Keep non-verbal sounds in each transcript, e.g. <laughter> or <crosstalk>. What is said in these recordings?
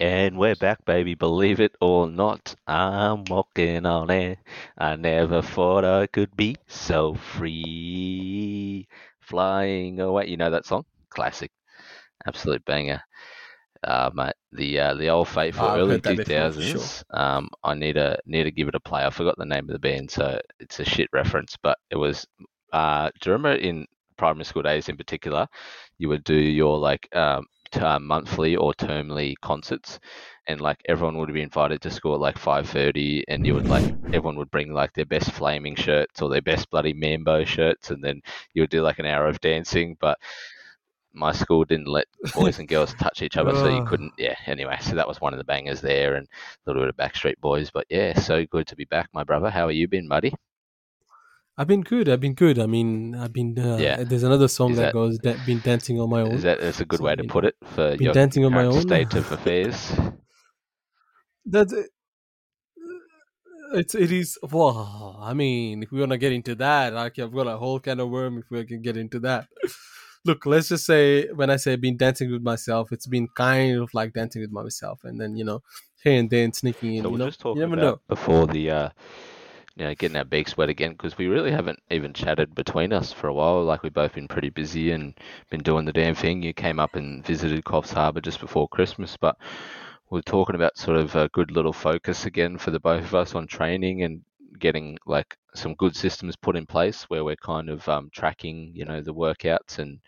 And we're back, baby. Believe it or not, I'm walking on air. I never thought I could be so free. Flying away. You know that song? Classic. Absolute banger. Uh, mate, the uh, the old faithful I've early two for sure. Um, I need to need to give it a play. I forgot the name of the band, so it's a shit reference. But it was. Uh, do you remember in primary school days in particular, you would do your like um, uh, monthly or termly concerts, and like everyone would be invited to school at like five thirty, and you would like everyone would bring like their best flaming shirts or their best bloody Mambo shirts, and then you would do like an hour of dancing, but my school didn't let boys and girls <laughs> touch each other, so you couldn't. Yeah. Anyway, so that was one of the bangers there, and a little bit of Backstreet Boys. But yeah, so good to be back, my brother. How are you been, buddy? I've been good. I've been good. I mean, I've been. Uh, Yeah. There's another song that, that- goes da- "Been dancing on my own." Is that that's a good So, way to put it for been your dancing on my own. state of affairs? <laughs> That's it. It's it is. Well, I mean, if we want to get into that, like I've got a whole can of worm. If we can get into that, <laughs> look, let's just say when I say been dancing with myself, it's been kind of like dancing with myself, and then you know, here and then sneaking in. So you know, you never about know. before the, uh, you know, getting our beaks wet again because we really haven't even chatted between us for a while. Like we've both been pretty busy and been doing the damn thing. You came up and visited Coffs Harbour just before Christmas, but we're talking about sort of a good little focus again for the both of us on training and getting like some good systems put in place where we're kind of um, tracking, you know, the workouts and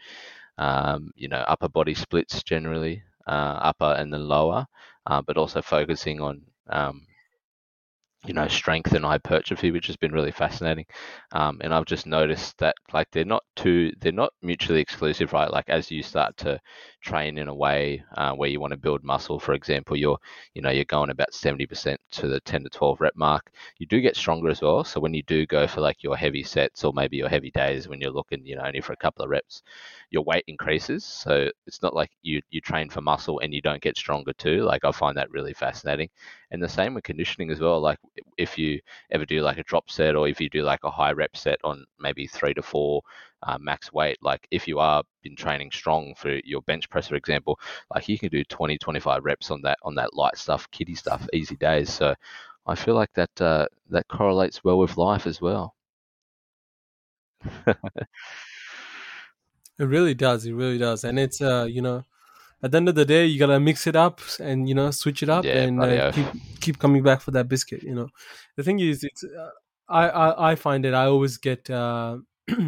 um, you know upper body splits generally, uh, upper and then lower, uh, but also focusing on um, you know strength and hypertrophy, which has been really fascinating. Um, and I've just noticed that like they're not too they're not mutually exclusive, right? Like as you start to train in a way uh, where you want to build muscle, for example, you're you know you're going about seventy percent to the ten to twelve rep mark. You do get stronger as well. So when you do go for like your heavy sets or maybe your heavy days when you're looking you know only for a couple of reps, your weight increases. So it's not like you you train for muscle and you don't get stronger too. Like I find that really fascinating. And the same with conditioning as well. Like if you ever do like a drop set or if you do like a high rep set on maybe three to four uh, max weight, like if you are been training strong for your bench press, for example, like you can do 20, 25 reps on that on that light stuff, kiddie stuff, easy days. So I feel like that uh, that correlates well with life as well. <laughs> It really does. It really does. And it's uh, you know, at the end of the day, you gotta mix it up and you know switch it up Yeah, and uh, keep keep coming back for that biscuit. You know, the thing is, it's uh, I, I I find that I always get uh, <clears throat>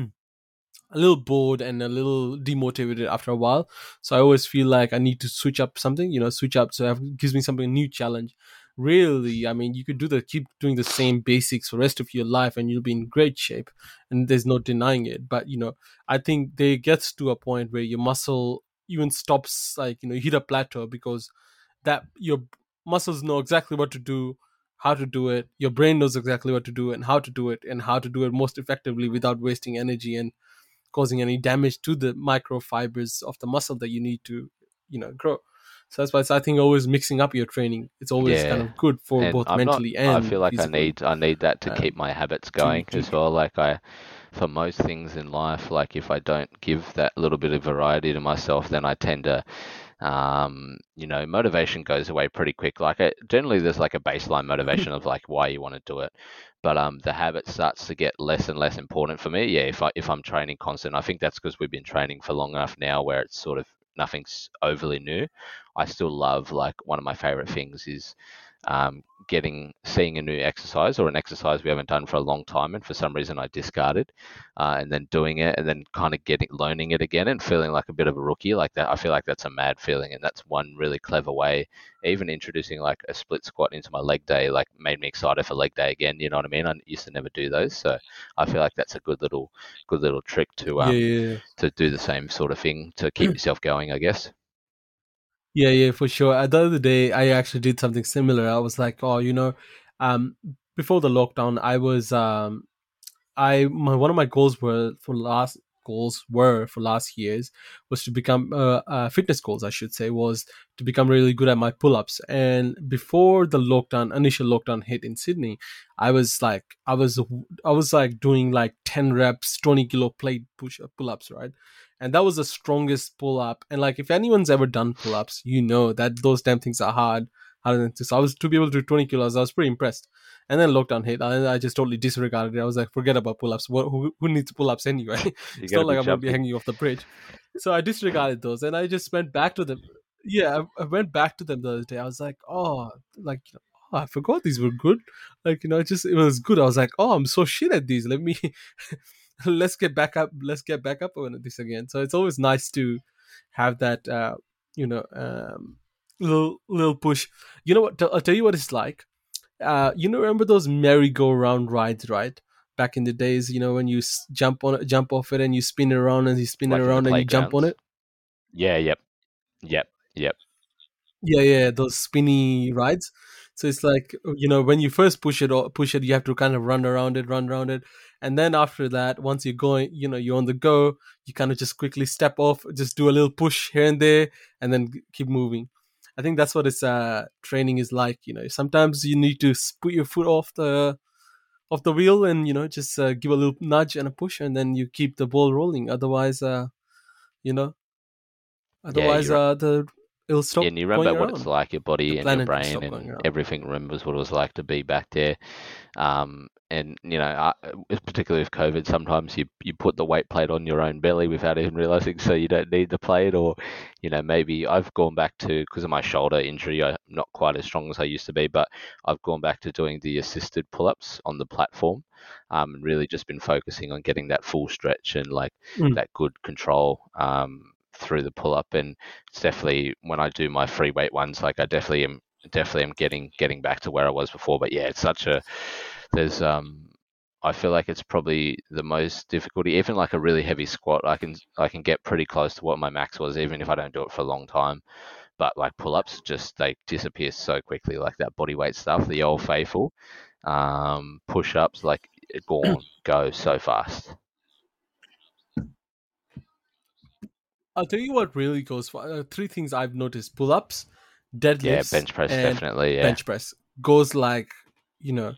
a little bored and a little demotivated after a while. So I always feel like I need to switch up something. You know, switch up so it gives me something new challenge. Really, I mean, you could do the keep doing the same basics for rest of your life, and you'll be in great shape, and there's no denying it. But you know, I think they gets to a point where your muscle even stops, like you know, you hit a plateau because that your muscles know exactly what to do, how to do it. Your brain knows exactly what to do and how to do it, and how to do it most effectively without wasting energy and causing any damage to the microfibers of the muscle that you need to, you know, grow. So that's why it's, I think always mixing up your training. It's always kind of good for and both I'm not. mentally and I feel like I need I need that to Um, keep my habits to- going to- as well. Like I, for most things in life, like if I don't give that little bit of variety to myself, then I tend to, um, you know, motivation goes away pretty quick. Like I, generally, there's like a baseline motivation <laughs> of like why you want to do it, but um, the habit starts to get less and less important for me. Yeah, if I if I'm training constant, I think that's because we've been training for long enough now where it's sort of nothing's overly new. I still love like one of my favorite things is um, getting seeing a new exercise or an exercise we haven't done for a long time and for some reason I discarded uh, and then doing it and then kind of getting learning it again and feeling like a bit of a rookie like that I feel like that's a mad feeling and that's one really clever way even introducing like a split squat into my leg day like made me excited for leg day again you know what I mean I used to never do those so I feel like that's a good little good little trick to yeah, um yeah, yeah. to do the same sort of thing to keep yourself going I guess Yeah, yeah, for sure. Uh, The other day, I actually did something similar. I was like, oh, you know, um, before the lockdown, I was, um, I my one of my goals were for last goals were for last years was to become uh, uh, fitness goals, I should say, was to become really good at my pull ups. And before the lockdown, initial lockdown hit in Sydney, I was like, I was, I was like doing like ten reps, twenty kilo plate push pull ups, right? And that was the strongest pull up. And like if anyone's ever done pull ups, you know that those damn things are hard. Harder than so I was to be able to do 20 kilos. I was pretty impressed. And then lockdown hit, and I just totally disregarded it. I was like, forget about pull ups. Who, who needs pull ups anyway? <laughs> <laughs> it's not like I'm gonna be hanging off the bridge. So I disregarded those, and I just went back to them. Yeah, I, I went back to them the other day. I was like, oh, like you know, oh, I forgot these were good. Like you know, it just it was good. I was like, oh, I'm so shit at these. Let me <laughs> <laughs> let's get back up. Let's get back up on this again. So it's always nice to have that, uh, you know, um, little little push. You know what? I'll tell you what it's like. Uh, you know, remember those merry-go-round rides, right? Back in the days, you know, when you jump on it, jump off it, and you spin it around, and you spin like it around, and you jump on it. Yeah. Yep. Yep. Yep. Yeah, yeah, those spinny rides. So it's like you know when you first push it or push it, you have to kind of run around it, run around it, and then after that, once you're going, you know, you're on the go, you kind of just quickly step off, just do a little push here and there, and then keep moving. I think that's what its uh, training is like. You know, sometimes you need to put your foot off the off the wheel and you know just uh, give a little nudge and a push, and then you keep the ball rolling. Otherwise, uh, you know, otherwise yeah, uh, the it'll stop. Yeah, and you remember what it's like, your body and your brain and everything remembers what it was like to be back there. Um, and you know, uh, particularly with COVID, sometimes you you put the weight plate on your own belly without even realizing, so you don't need the plate. Or, you know, maybe I've gone back to because of my shoulder injury, I'm not quite as strong as I used to be, but I've gone back to doing the assisted pull-ups on the platform, um, and really just been focusing on getting that full stretch and like mm. that good control. Um, through the pull up and it's definitely when I do my free weight ones like I definitely am definitely am getting getting back to where I was before. But yeah it's such a there's um I feel like it's probably the most difficulty even like a really heavy squat I can I can get pretty close to what my max was even if I don't do it for a long time. But like pull-ups just they disappear so quickly like that body weight stuff the old faithful um push-ups like gone go so fast I'll tell you what really goes for uh, three things I've noticed: pull ups, deadlifts, yeah, bench press, definitely, yeah, bench press goes like you know,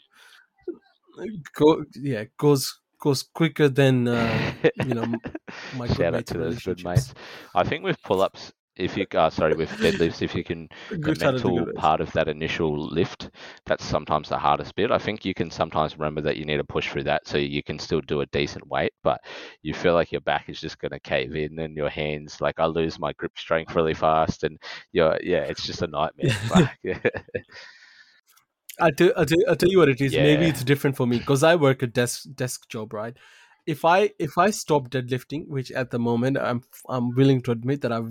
go yeah goes goes quicker than uh, you know <laughs> my shout out to those good mates. I think with pull ups, if you uh, sorry with deadlifts if you can the mental part of that initial lift that's sometimes the hardest bit i think you can sometimes remember that you need to push through that so you can still do a decent weight but you feel like your back is just going to cave in and your hands like i lose my grip strength really fast and you're yeah it's just a nightmare <laughs> <laughs> I tell, I tell, I tell you what it is. Yeah. Maybe it's different for me because I work a desk desk job, right? If I if I stop deadlifting, which at the moment I'm I'm willing to admit that I've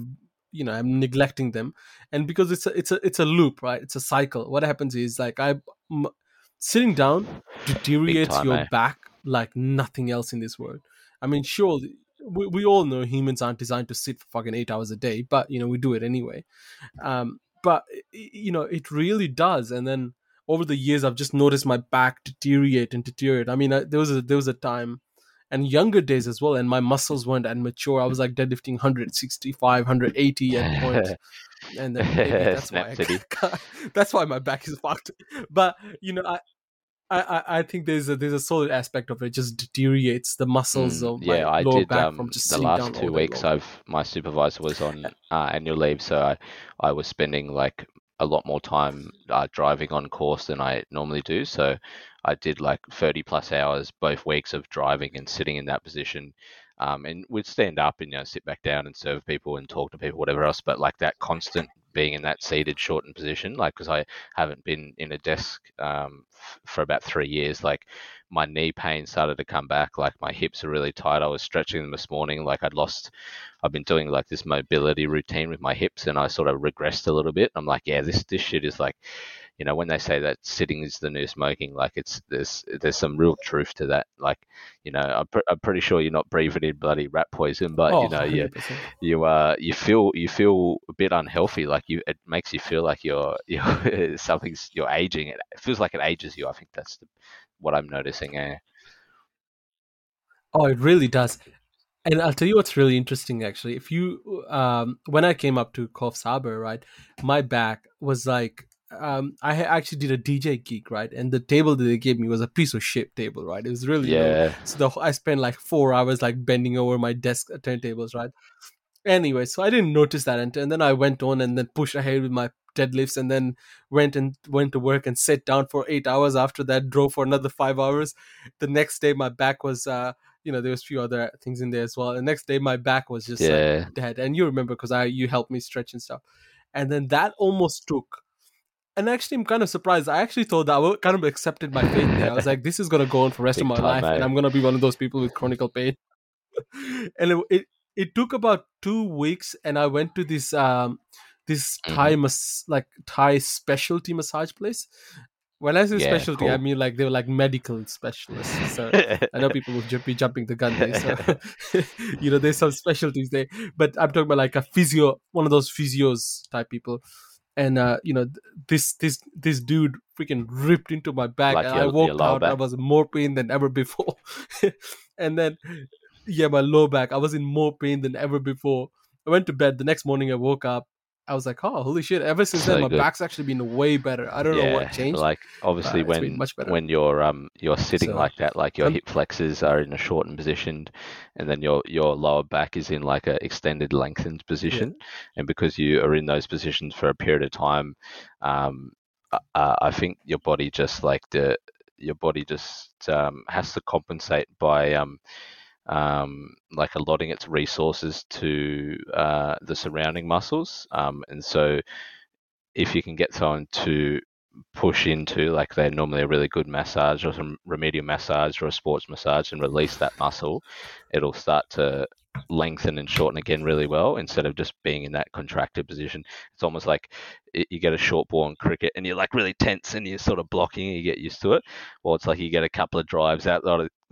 you know i'm neglecting them. And because it's a it's a it's a loop right? It's a cycle. What happens is like i m- sitting down deteriorates time, your eh? back like nothing else in this world. I mean sure we, we all know humans aren't designed to sit for fucking eight hours a day but you know we do it anyway. Um but you know it really does. And then over the years i've just noticed my back deteriorate and deteriorate. I mean I, there was a there was a time and younger days as well and my muscles weren't as mature i was like deadlifting 165 180 at <laughs> points and then <laughs> that's why I, <laughs> that's why my back is fucked but you know i I, I think there's a there's a solid aspect of it. it just deteriorates the muscles mm, of yeah. I did um, the last two weeks. I've my supervisor was on uh, annual leave, so I I was spending like a lot more time uh, driving on course than I normally do. So I did like 30 plus hours both weeks of driving and sitting in that position. Um, and we'd stand up and you know sit back down and serve people and talk to people, whatever else. But like that constant being in that seated, shortened position, like because I haven't been in a desk um, f- for about three years, like my knee pain started to come back. Like my hips are really tight. I was stretching them this morning. Like I'd lost, I've been doing like this mobility routine with my hips, and I sort of regressed a little bit. I'm like, yeah, this this shit is like, you know, when they say that sitting is the new smoking, like it's there's there's some real truth to that. Like, you know, I'm, pr- I'm pretty sure you're not breathing in bloody rat poison, but oh, you know, 100%. you you uh you feel you feel a bit unhealthy. Like you, it makes you feel like you're <laughs> you're something's you're aging. It feels like it ages you. I think that's the what I'm noticing. Eh? Oh, it really does. And I'll tell you what's really interesting actually. If you um when I came up to Coffs Harbour, right, my back was like um, I actually did a DJ gig, right? And the table that they gave me was a piece of shit table, right? It was really yeah. Low. So the, I spent like four hours like bending over my desk turntables, right? Anyway, so I didn't notice that, and, and then I went on and then pushed ahead with my deadlifts, and then went and went to work and sat down for eight hours. After that, drove for another five hours. The next day, my back was. Uh, you know there was a few other things in there as well. The next day my back was just yeah. like dead, and you remember because I you helped me stretch and stuff, and then that almost took. And actually, I'm kind of surprised. I actually thought that I kind of accepted my fate there. I was like, "This is gonna go on for the rest Big of my life, and I'm gonna be one of those people with chronic pain." <laughs> and it, it it took about two weeks, and I went to this um this Mhm. Thai mas- like Thai specialty massage place. When I say Yeah, specialty, I mean like they were like medical specialists. So <laughs> I know people would ju- be jumping the gun there. So, <laughs> you know, there's some specialties there. But I'm talking about like a physio, one of those physios type people. And uh, you know, this this this dude freaking ripped into my back, Like and your- I walked out. I was more pain than ever before. <laughs> and then, yeah, my low back, I was in more pain than ever before. I went to bed. The next morning, I woke up. I was like, oh, holy shit! Ever since So then, my good. back's actually been way better. I don't know what changed. Like obviously when much better. when you're um you're sitting So, like that, like your um, hip flexors are in a shortened position, and then your your lower back is in like a extended lengthened position, and because you are in those positions for a period of time, um, uh, I think your body just like the your body just um, has to compensate by um um, like allotting its resources to uh, the surrounding muscles. Um, and so, if you can get someone to push into, like they're normally a really good massage or some remedial massage or a sports massage, and release that muscle, it'll start to lengthen and shorten again really well instead of just being in that contracted position. It's almost like it, you get a short ball in cricket and you're like really tense and you're sort of blocking and you get used to it. Or it's like you get a couple of drives out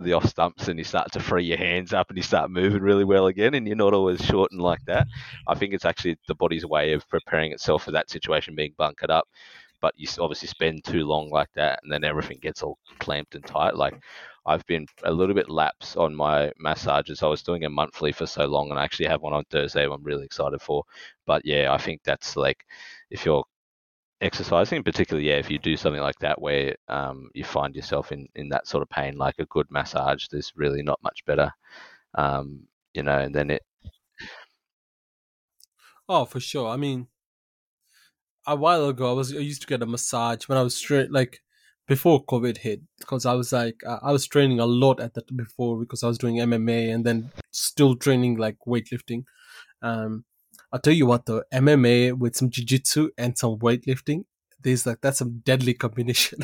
the off stumps and you start to free your hands up and you start moving really well again and you're not always shortened like that. I think it's actually the body's way of preparing itself for that situation being bunkered up. But you obviously spend too long like that and then everything gets all clamped and tight. Like I've been a little bit lapse on my massages. I was doing a monthly for so long, and I actually have one on Thursday. I'm really excited for. But yeah, I think that's like if you're exercising, particularly yeah, if you do something like that where um, you find yourself in in that sort of pain, like a good massage, there's really not much better. Um, you know, and then it Oh, for sure. I mean, a while ago, I was I used to get a massage when I was straight like before COVID hit because I was like uh, I was training a lot at that before because I was doing MMA and then still training like weightlifting. Um, I'll tell you what though, MMA with some jiu-jitsu and some weightlifting, there's like that's some deadly combination.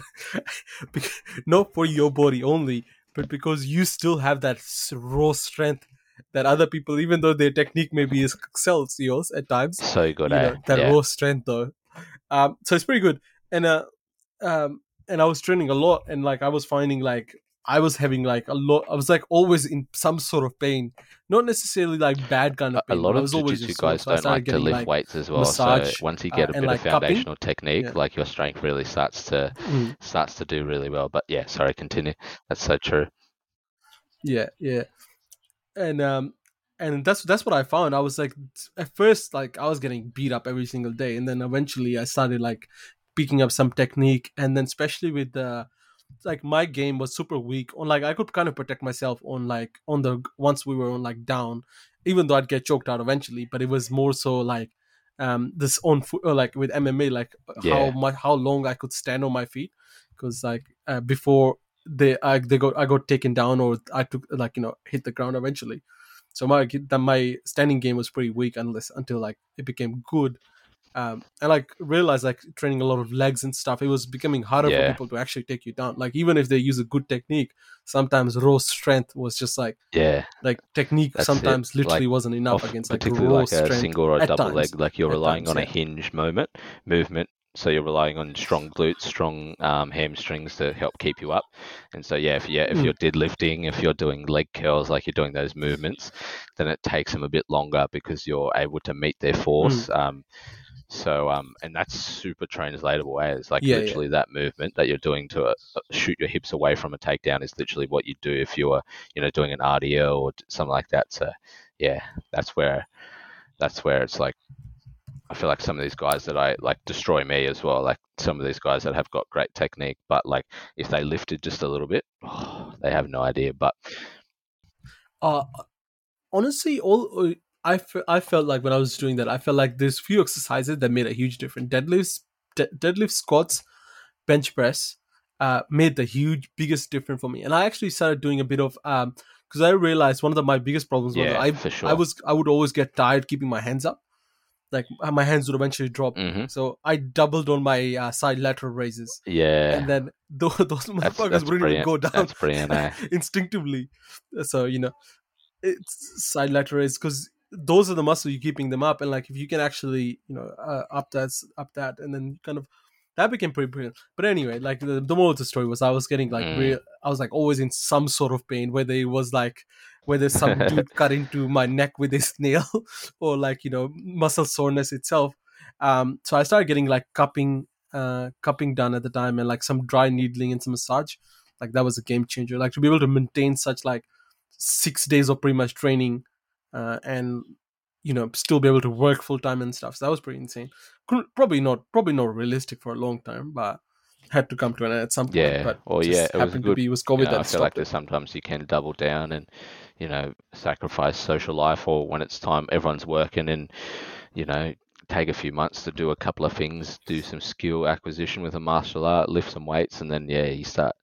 <laughs> Not for your body only, but because you still have that raw strength that other people, even though their technique maybe is excels yours at times, so good you at know, that yeah. raw strength though. Um, so it's pretty good. And uh, um, and I was training a lot, and like I was finding like I was having like a lot. I was like always in some sort of pain, not necessarily like bad kind of a lot of jiu-jitsu guys don't like to lift like, weights as well. massage, so once you uh, get a bit like, of cupping. foundational technique, Yeah. like your strength really starts to Mm. starts to do really well. But yeah, sorry, continue. That's so true. Yeah, yeah. And um and that's that's what I found. I was like at first like I was getting beat up every single day and then eventually I started like picking up some technique and then especially with the like my game was super weak on like I could kind of protect myself on like on the once we were on like down even though I'd get choked out eventually but it was more so like um this on foot or like with MMA like Yeah. how much how long I could stand on my feet because like uh, before they I they got I got taken down or I took like you know hit the ground eventually. So my that my standing game was pretty weak unless until like it became good. Um, and like realized like training a lot of legs and stuff, it was becoming harder for people to actually take you down. Like even if they use a good technique, sometimes raw strength was just like Yeah, like technique That's it. sometimes literally Like, wasn't enough off, against like particularly raw like a single or a double times. leg, like you're At relying times, on a hinge moment movement. So you're relying on strong glutes, strong um, hamstrings to help keep you up. And so yeah, if you if Mm. you're deadlifting, if you're doing leg curls, like you're doing those movements, then it takes them a bit longer because you're able to meet their force. Mm. Um, so um, and that's super translatable as like Yeah, yeah. literally that movement that you're doing to uh, shoot your hips away from a takedown is literally what you do if you were you know doing an RDL or something like that. So yeah, that's where that's where it's like I feel like some of these guys that I like destroy me as well. Like some of these guys that have got great technique, but like if they lifted just a little bit, oh, <sighs> they have no idea. But uh, honestly, all uh, I, I felt like when I was doing that, I felt like there's few exercises that made a huge difference. Deadlifts, de- deadlift, squats, bench press, uh, made the huge biggest difference for me. And I actually started doing a bit of um because I realized one of the, my biggest problems was yeah, I sure. I was I would always get tired keeping my hands up, like uh, my hands would eventually drop. hmm So I doubled on my uh, side lateral raises, Yeah, and then <laughs> those, those motherfuckers wouldn't even go down <laughs> instinctively. So you know, it's side lateral raise because those are the muscle you're keeping them up, and like if you can actually you know uh, up that up that, and then kind of that became pretty brilliant. But anyway, like the, the moral of the story was I was getting like Mm. real, I was like always in some sort of pain, whether it was like whether some dude <laughs> cut into my neck with his nail <laughs> or like you know muscle soreness itself. Um, so I started getting like cupping, uh, cupping done at the time, and like some dry needling and some massage. Like that was a game changer. Like to be able to maintain such like six days of pretty much training, uh, and you know still be able to work full time and stuff. So that was pretty insane. Couldn't, probably not, probably not realistic for a long time, but had to come to an end at some point. Yeah, but or yeah, it was happened good. to be was You COVID know, I feel like there's sometimes you can double down and you know sacrifice social life, or when it's time everyone's working and you know take a few months to do a couple of things, do some skill acquisition with a martial art, lift some weights, and then yeah, you start.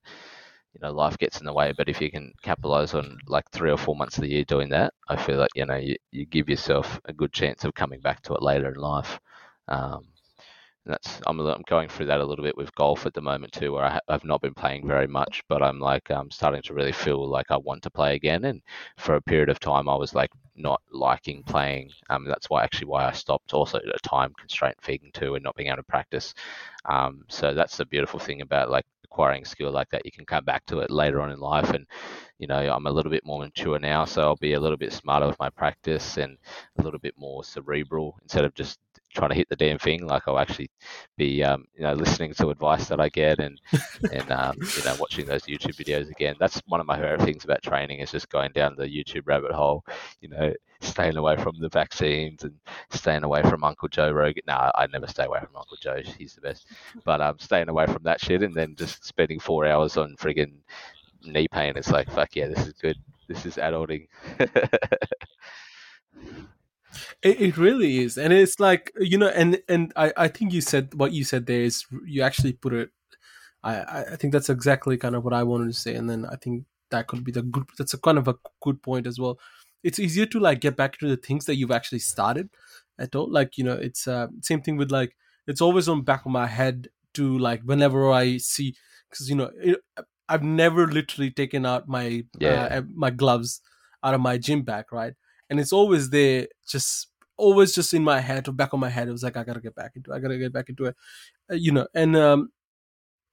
You know, life gets in the way, but if you can capitalize on like three or four months of the year doing that, I feel like you know you, you give yourself a good chance of coming back to it later in life. Um, and that's I'm I'm going through that a little bit with golf at the moment too, where I ha- I've not been playing very much, but I'm like I'm starting to really feel like I want to play again. And for a period of time, I was like not liking playing. Um, that's why actually why I stopped. Also, a time constraint thing too, and not being able to practice. Um, so that's the beautiful thing about like acquiring skill like that. You can come back to it later on in life, and you know I'm a little bit more mature now, so I'll be a little bit smarter with my practice and a little bit more cerebral instead of just trying to hit the damn thing. Like I'll actually be um, you know listening to advice that I get and <laughs> and um, you know watching those YouTube videos again. That's one of my favorite things about training is just going down the YouTube rabbit hole. You know, staying away from the vaccines and staying away from Uncle Joe Rogan. No, I never stay away from Uncle Joe. He's the best. But um, staying away from that shit and then just spending four hours on friggin' knee pain. It's like fuck yeah, this is good. This is adulting. <laughs> It, it really is, and it's like you know, and and I I think you said what you said there is you actually put it. I I think that's exactly kind of what I wanted to say, and then I think that could be the good. That's a kind of a good point as well. It's easier to like get back to the things that you've actually started. at don't like you know. It's uh same thing with like it's always on back of my head to like whenever I see because you know it, I've never literally taken out my Yeah. uh, my gloves out of my gym bag, right? And it's always there, just always just in my head or back of my head. It was like I gotta get back into, it. I gotta get back into it, uh, you know. And um,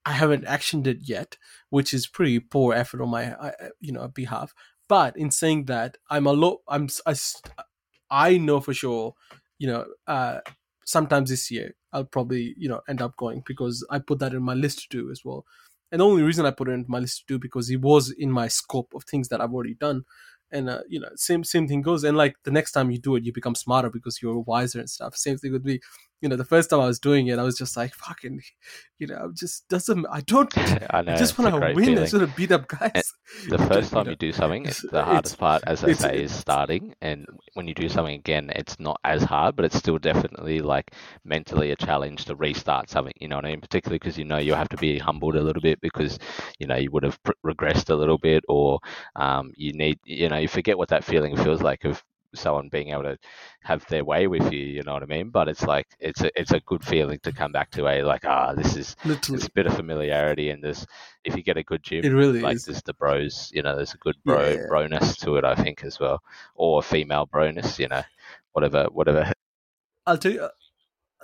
I haven't actioned it yet, which is pretty poor effort on my, uh, you know, behalf. But in saying that, I'm a lot. I'm I, I know for sure, you know, uh, sometimes this year I'll probably you know end up going because I put that in my list to do as well. And the only reason I put it in my list to do because it was in my scope of things that I've already done. And uh, you know, same same thing goes. And like the next time you do it, you become smarter because you're wiser and stuff. Same thing with me. You know, the first time I was doing it, I was just like, "Fucking," you know, I'm just doesn't. I don't. <laughs> I know. I just want to win. I just want to beat up guys. the <laughs> first time know, you do something, it's- <laughs> the hardest it's- part, as I say, is starting. And when you do something again, it's not as hard, but it's still definitely like mentally a challenge to restart something. You know what I mean? Particularly because you know you have to be humbled a little bit because you know you would have pr- regressed a little bit, or um, you need, you know, you forget what that feeling feels like of someone being able to have their way with you. You know what I mean? But it's like it's a it's a good feeling to come back to a like ah this is literally, it's a bit of familiarity and this. if you get a good gym it really like is. there's the bros, you know, there's a good bro Yeah. broness to it, I think as well, or a female broness, you know, whatever, whatever. I'll tell you.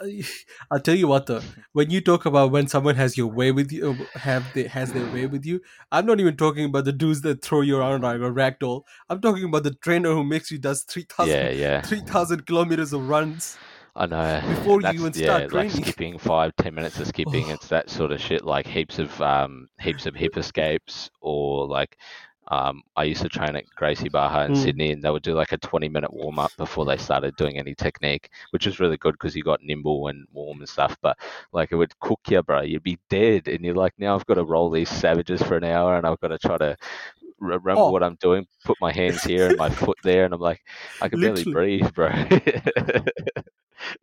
<laughs> I'll tell you what though. When you talk about when someone has your way with you, have they, has their way with you, I'm not even talking about the dudes that throw you around like a ragdoll. I'm talking about the trainer who makes you does three thousand Yeah, yeah, <laughs> 3,000 kilometers of runs. I know. before you even yeah, start like training. skipping five, ten minutes of <laughs> skipping. Oh. It's that sort of shit, like heaps of um, heaps of hip escapes, or like um, I used to train at Gracie Barra in Mm. Sydney, and they would do like a 20 minute warm up before they started doing any technique, which was really good because you got nimble and warm and stuff. But like it would cook you, bro. You'd be dead, and you're like, now I've got to roll these savages for an hour, and I've got to try to remember Oh. what I'm doing, put my hands here and my foot there, and I'm like, I can barely breathe, bro. <laughs>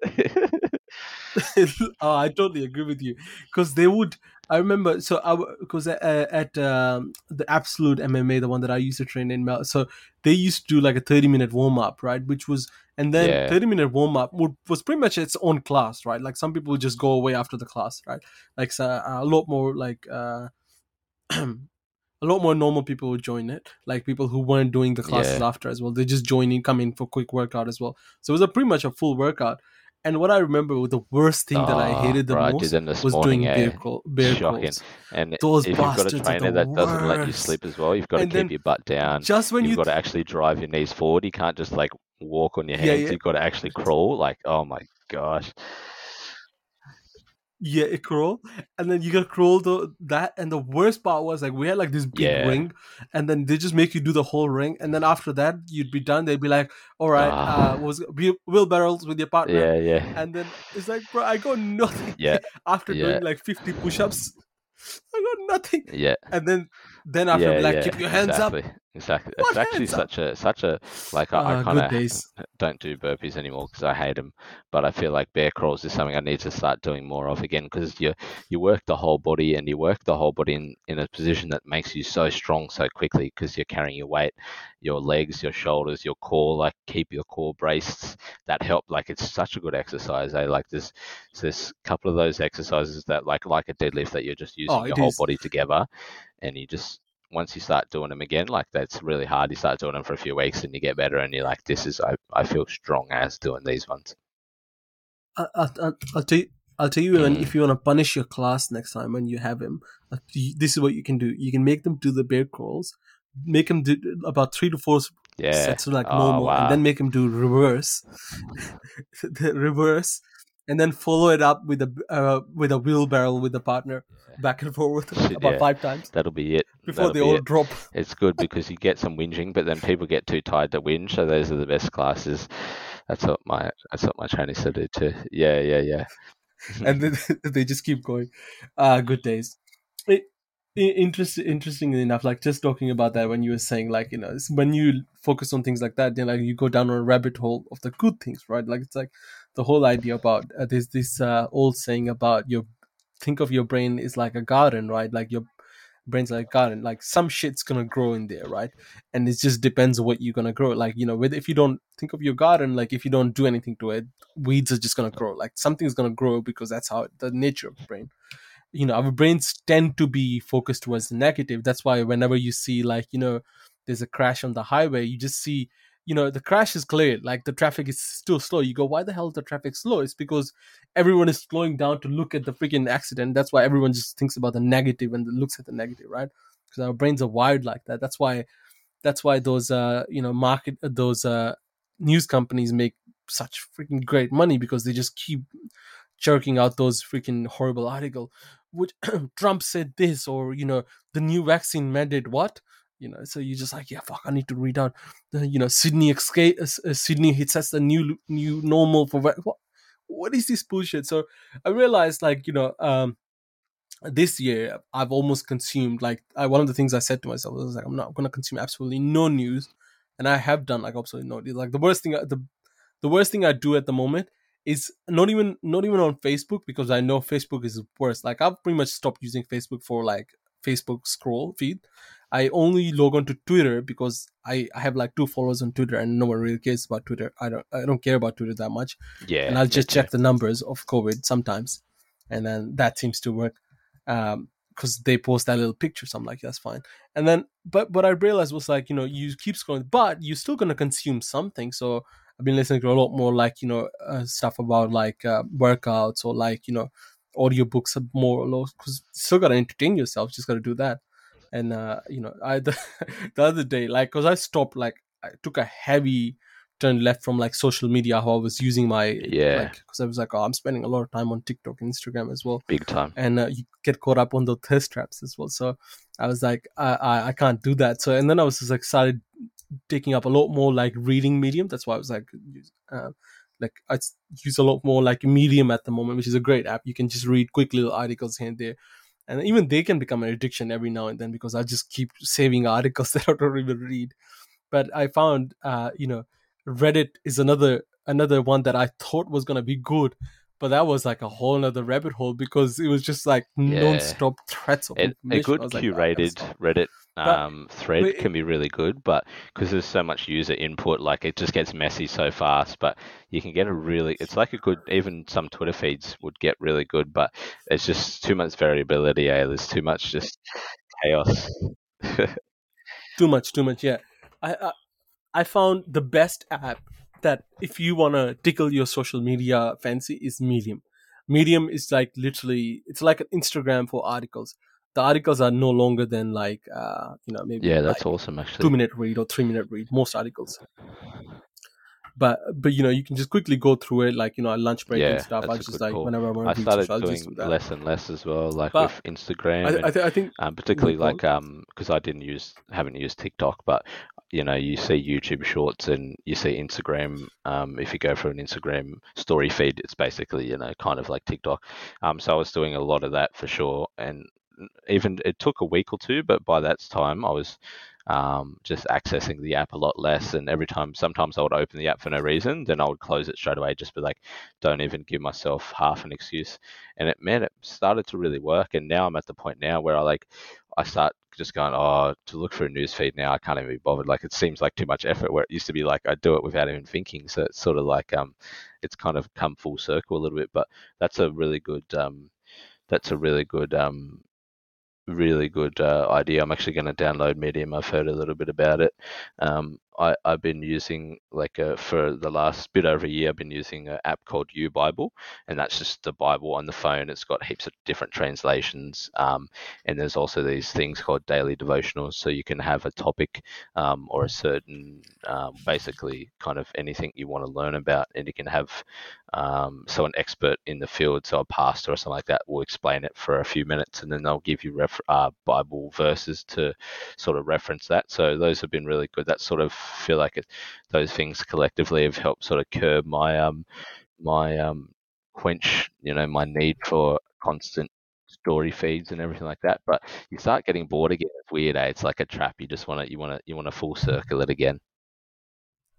<laughs> oh, I totally agree with you because they would. I remember so I because at, at um, the Absolute MMA, the one that I used to train in, Mel- so they used to do like a thirty minute warm up, right? Which was and then Yeah. thirty minute warm up was pretty much its own class, right? Like some people would just go away after the class, right? Like so, a lot more like. uh <clears throat> A lot more normal people would join it, like people who weren't doing the classes Yeah. after as well. They just join in, come in for quick workout as well. So it was a pretty much a full workout. And what I remember, the worst thing that I Oh, hated the bro, most was morning, doing eh? bear, crawl, bear crawls. And Those if you've got a trainer that doesn't let you worst. sleep as well, you've got to And keep then your butt down. Just when You've you got to actually drive your knees forward. You can't just like walk on your Yeah, hands. yeah. You've got to actually crawl. Like, oh my gosh. Yeah, it crawl, and then you gotta crawl the that. And the worst part was like we had like this big Yeah. ring, and then they just make you do the whole ring, and then after that you'd be done. They'd be like, "All right, Ah. uh, was wheelbarrows with your partner." Yeah, yeah. And then it's like, bro, I got nothing. Yeah, <laughs> after yeah. doing like fifty push-ups, <laughs> I got nothing. yeah. And then then after yeah, like yeah, keep your hands exactly, up. Exactly. What It's actually such a such a like I, Ah, I kind of don't do burpees anymore because I hate them. But I feel like bear crawls is something I need to start doing more of again because you you work the whole body and you work the whole body in, in a position that makes you so strong so quickly because you're carrying your weight, your legs, your shoulders, your core. Like keep your core braced. That help. Like it's such a good exercise. I like this. There's a couple of those exercises that like like a deadlift that you're just using Oh, your whole is. body together, and you just once you start doing them again, like that's really hard. You start doing them for a few weeks and you get better, and you're like, this is I, I feel strong as doing these ones. I, I, I'll tell you. I'll tell you Mm. if you want to punish your class next time when you have him. This is what you can do. You can make them do the bear crawls, make them do about three to four Yeah. sets like Oh, normal, wow. and then make them do reverse, <laughs> the reverse, and then follow it up with a uh, with a wheelbarrow with the partner back and forth Shit, about yeah. five times That'll be it. before That'll they be all it. drop. It's good because you get some whinging, but then people get too tired to whinge. So those are the best classes. That's what my that's what my trainer said to do too. Yeah, yeah, yeah. <laughs> and then <laughs> they just keep going. Uh good days. It, interest, interestingly enough, like just talking about that when you were saying like you know it's when you focus on things like that, then like you go down on a rabbit hole of the good things, right? Like it's like the whole idea about uh, there's this uh, old saying about your think of your brain is like a garden, right? Like your brain's like a garden. Like some shit's gonna grow in there, right? And it just depends what you're gonna grow. Like you know, with if you don't think of your garden, like if you don't do anything to it, weeds are just gonna grow. Like something's gonna grow because that's how the nature of the brain. You know, our brains tend to be focused towards the negative. That's why whenever you see like you know, there's a crash on the highway, you just see. You know the crash is cleared, like the traffic is still slow. You go, why the hell is the traffic slow? It's because everyone is slowing down to look at the freaking accident. That's why everyone just thinks about the negative and looks at the negative, right? Because our brains are wired like that. That's why that's why those uh you know market those uh news companies make such freaking great money because they just keep jerking out those freaking horrible article which <clears throat> trump said this or you know the new vaccine mandate what you know so you're just like yeah fuck i need to read out you know sydney escape uh, uh, sydney hits that's the new new normal for what what is this bullshit so i realized like you know um this year I've almost consumed like I, one of the things I said to myself was like I'm not going to consume absolutely no news, and I have done like absolutely no news. Like the worst thing the the worst thing I do at the moment is not even not even on Facebook because I know Facebook is worse. Like I've pretty much stopped using Facebook for like Facebook scroll feed. I only log on to Twitter because I, I have like two followers on Twitter and no one really cares about Twitter. I don't I don't care about Twitter that much Yeah. and I'll just check the numbers of COVID sometimes, and then that seems to work Um because they post that little picture. So I'm like, that's fine. And then, but what I realized was like, you know, you keep scrolling, but you're still gonna consume something. So I've been listening to a lot more like you know uh, stuff about like uh, workouts or like you know audiobooks are more or less because still gotta entertain yourself. Just gotta do that. And uh, you know, I <laughs> the, the other day like because I stopped like I took a heavy turn left from like social media how i was using my Yeah. like because i was like oh i'm spending a lot of time on tiktok and instagram as well Big time. and uh, you get caught up on the thirst traps as well so i was like I, I i can't do that so and then i was just like started taking up a lot more like reading medium that's why i was like uh, like I use a lot more like medium at the moment which is a great app. You can just read quick little articles here and there. And even they can become an addiction every now and then because i just keep saving <laughs> articles that i don't even read. But i found uh you know reddit is another another one that i thought was going to be good but that was like a whole other rabbit hole because it was just like Yeah. non-stop threats of A, a good was like, "Oh, curated. Reddit But- um, thread but it- can be really good, but because there's so much user input, like it just gets messy so fast. But you can get a really, it's like a good, even some Twitter feeds would get really good, but it's just too much variability. Eh? There's too much just chaos. <laughs> too much too much yeah I, I i found the best app that if you want to tickle your social media fancy is medium. Medium is like literally it's like an instagram for articles. The articles are no longer than like uh you know maybe yeah, that's like awesome two minute read or three minute read most articles. But but you know you can just quickly go through it like you know a lunch break Yeah, and stuff i just like call. whenever i want I to read started social, I'll doing do less and less as well, like But with Instagram. I, and- I, th- I think um, particularly like um because I didn't use haven't used TikTok, but you know you see YouTube Shorts and you see Instagram. Um, if you go for an Instagram story feed, it's basically you know kind of like TikTok. Um, so I was doing a lot of that for sure, and even it took a week or two, but by that time I was um, just accessing the app a lot less. And every time, sometimes I would open the app for no reason, then I would close it straight away, just be like, don't even give myself half an excuse. And it, man, it started to really work. And now I'm at the point now where I like, I start just going, oh, to look for a news feed now, I can't even be bothered. Like it seems like too much effort. Where it used to be like I do it without even thinking. So it's sort of like um, it's kind of come full circle a little bit. But that's a really good um, that's a really good um, really good uh, idea. I'm actually going to download Medium. I've heard a little bit about it. Um, I, I've been using like a, for the last bit over a year. I've been using an app called U Bible, and that's just the Bible on the phone. It's got heaps of different translations, um, and there's also these things called daily devotionals. So you can have a topic um, or a certain, um, basically, kind of anything you want to learn about, and you can have um, so an expert in the field, so a pastor or something like that, will explain it for a few minutes, and then they'll give you ref- uh, Bible verses to sort of reference that. So those have been really good. That sort of feel like it, those things collectively have helped sort of curb my um my um quench you know my need for constant story feeds and everything like that. But you start getting bored again. It's weird. Eh? It's like a trap. You just want to you want to you want to full circle it again.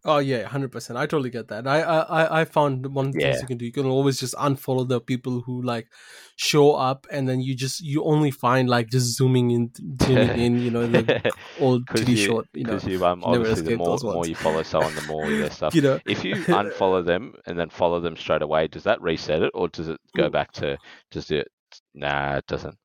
Oh yeah, hundred percent. I totally get that. I I I- found one of the things Yeah. you can do. You can always just unfollow the people who like show up, and then you just you only find like just zooming in, zooming in. You know, the <laughs> old TV you, short. You know, you um, obviously the more, more you follow someone, the more their <laughs> stuff. you know. If you <laughs> unfollow them and then follow them straight away, does that reset it or does it go back to just it? Nah, it doesn't.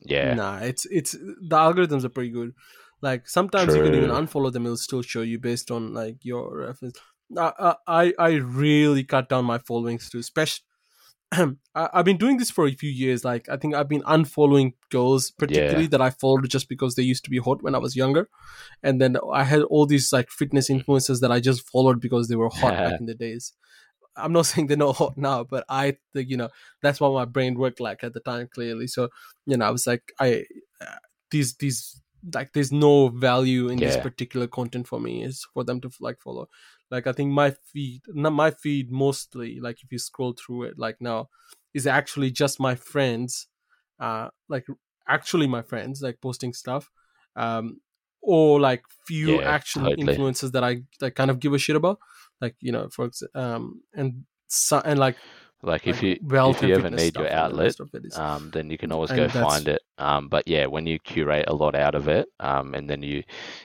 Yeah, Nah, it's it's the algorithms are pretty good. Like sometimes you can even unfollow them; it'll still show you based on like your reference. I I, I really cut down my followings too, especially. <clears throat> I, I've been doing this for a few years. Like I think I've been unfollowing girls, particularly Yeah. that I followed just because they used to be hot when I was younger, and then I had all these like fitness influencers that I just followed because they were hot back <laughs> in the days. I'm not <laughs> saying they're not hot now, but I think you know that's what my brain worked like at the time. Clearly, so you know I was like I uh, these these like there's no value in this particular content for me is for them to like follow. Like i think my feed not my feed mostly like if you scroll through it like now is actually just my friends uh like actually my friends like posting stuff um or like few Yeah, actual totally. influences that i like kind of give a shit about. Like you know for um and so, and like like if you if you ever need your outlet, rest of it is- um, then you can always and go find it. Um, but yeah, when you curate a lot out of it, um, and then you,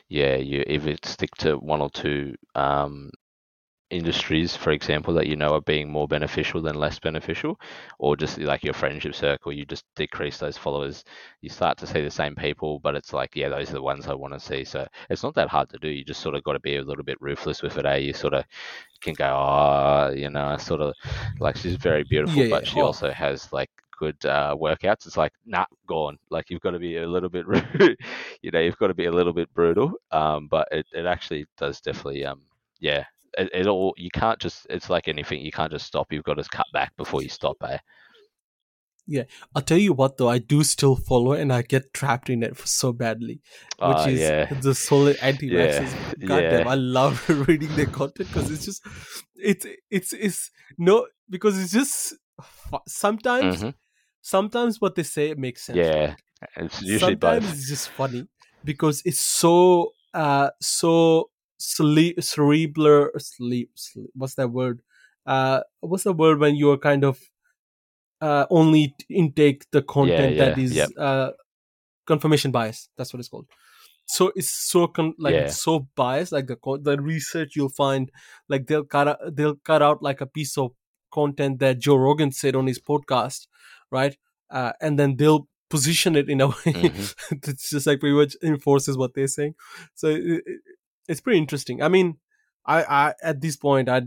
yeah, you either stick to one or two um, industries, for example, that you know are being more beneficial than less beneficial, or just like your friendship circle, you just decrease those followers. You start to see the same people, but it's like, yeah, those are the ones I want to see. So it's not that hard to do. You just sort of got to be a little bit ruthless with it. Eh? You sort of can go, oh, you know, sort of like she's very beautiful, Yeah, but yeah. she Oh. also has like good uh, workouts. It's like, nah, gone. Like you've got to be a little bit, <laughs> rude. you know, you've got to be a little bit brutal. Um, but it, it actually does definitely, um, yeah, it, it all you can't just. It's like anything. You can't just stop. You've got to cut back before you stop. Eh? Yeah I'll tell you what though, I do still follow and I get trapped in it so badly. Which Ah, is yeah. the solid anti vaxxers. Yeah, Goddamn, yeah. I love <laughs> reading their content because it's just it's it's it's no because it's just sometimes Mhm. sometimes what they say makes sense. Yeah, it's usually sometimes both. it's just funny because it's so uh so cere- cerebral sleep, sleep what's that word uh what's the word when you're kind of uh only intake the content that yeah, is yep. uh confirmation bias that's what it's called so it's so con- like Yeah. it's so biased like the co- the research you'll find like they'll cut out they'll cut out like a piece of content that Joe Rogan said on his podcast right uh, and then they'll position it in a way Mhm. <laughs> that's just like pretty much enforces what they're saying so it, it, it's pretty interesting i mean i i at this point i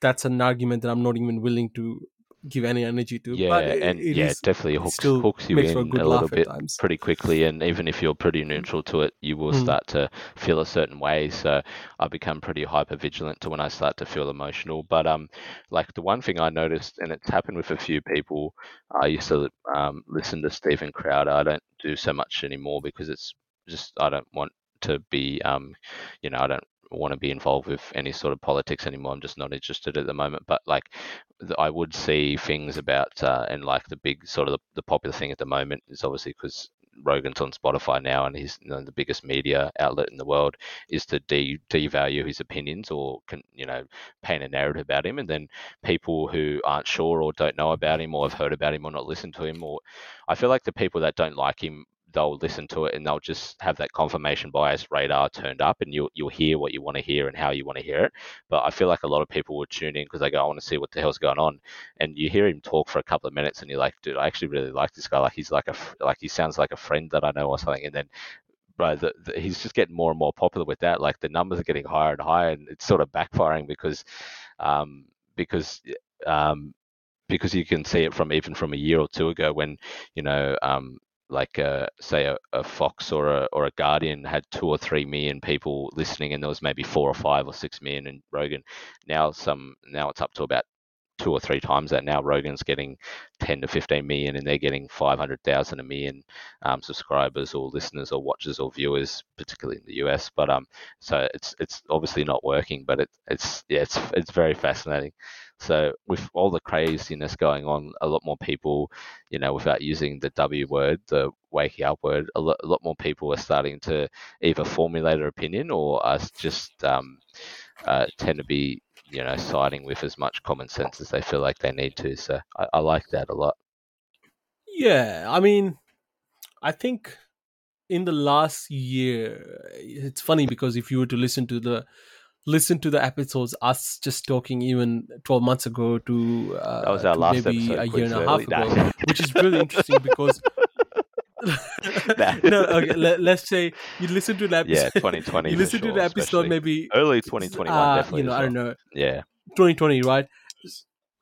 that's an argument that i'm not even willing to give any energy to Yeah, but it, and it yeah, is- definitely hooks hooks you in a a little bit times pretty quickly. And even if you're pretty neutral to it, you will Mm. start to feel a certain way. So I become pretty hyper vigilant to when I start to feel emotional. But um, like the one thing I noticed, and it's happened with a few people. I used to um listen to Steven Crowder. I don't do so much anymore because it's just I don't want to be um, you know, I don't want to be involved with any sort of politics anymore. I'm just not interested at the moment. But like I would see things about uh, and like the big sort of the, the popular thing at the moment is obviously because Rogan's on Spotify now and he's you know, the biggest media outlet in the world is to de- devalue his opinions or can you know paint a narrative about him and then people who aren't sure or don't know about him or have heard about him or not listened to him or I feel like the people that don't like him they'll listen to it and they'll just have that confirmation bias radar turned up and you'll you'll hear what you want to hear and how you want to hear it but I feel like a lot of people will tune in because they go, I want to see what the hell's going on. And you hear him talk for a couple of minutes, and you're like, dude, I actually really like this guy. Like he's like a like he sounds like a friend that I know or something. And then, bro, the, the, he's just getting more and more popular with that. Like the numbers are getting higher and higher, and it's sort of backfiring because, um, because, um, because you can see it from even from a year or two ago when you know um, like uh, say a, a Fox or a or a Guardian had two or three million people listening, and there was maybe four or five or six million in Rogan. Now some now it's up to about two or three times that. Now Rogan's getting ten to fifteen million, and they're getting five hundred thousand a million um, subscribers or listeners or watchers or viewers, particularly in the US. But um, so it's it's obviously not working, but it, it's yeah, it's it's very fascinating. So with all the craziness going on, a lot more people, you know, without using the W word, the waking up word, a lot, a lot more people are starting to either formulate an opinion or are just um, uh, tend to be, you know, siding with as much common sense as they feel like they need to. So I, I like that a lot. Yeah, I mean, I think in the last year, it's funny because if you were to listen to the listen to the episodes, us just talking even twelve months ago to, uh, That was our last maybe episode. a year and a half ago, which is really interesting because. <laughs> <laughs> No, okay. Let, let's say you listen to <laughs> the episode. yeah, 2020. you listen to the episode maybe early 2021, uh, definitely. you know as I don't know Yeah, 2020 right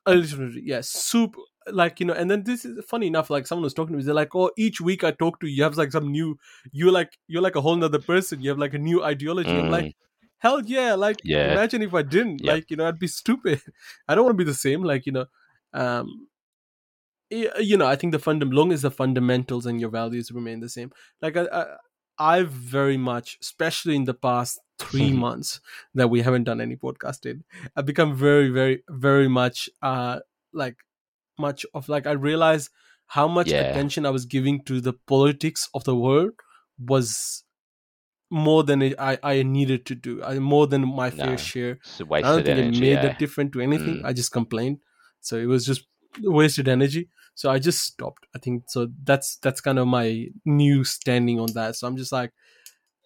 early 2020 yeah super like you know and then this is funny enough like someone was talking to me they're like oh each week i talk to you you have like some new you're like you're like a whole nother person you have like a new ideology i'm Mm. like hell yeah like Yeah. imagine if i didn't Yep. like you know i'd be <laughs> stupid i don't want to be the same like you know um you know i think the fundam long as the fundamentals and your values remain the same like i, I i've very much especially in the past three Mhm. months that we haven't done any podcasting i've become very very very much uh like much of like i realized how much Yeah. attention i was giving to the politics of the world was more than I, I needed to do I, more than my fair No. share I don't think energy. it made yeah. a difference to anything. Mm. I just complained, so it was just wasted energy. So I just stopped. I think so. That's that's kind of my new standing on that. So I'm just like,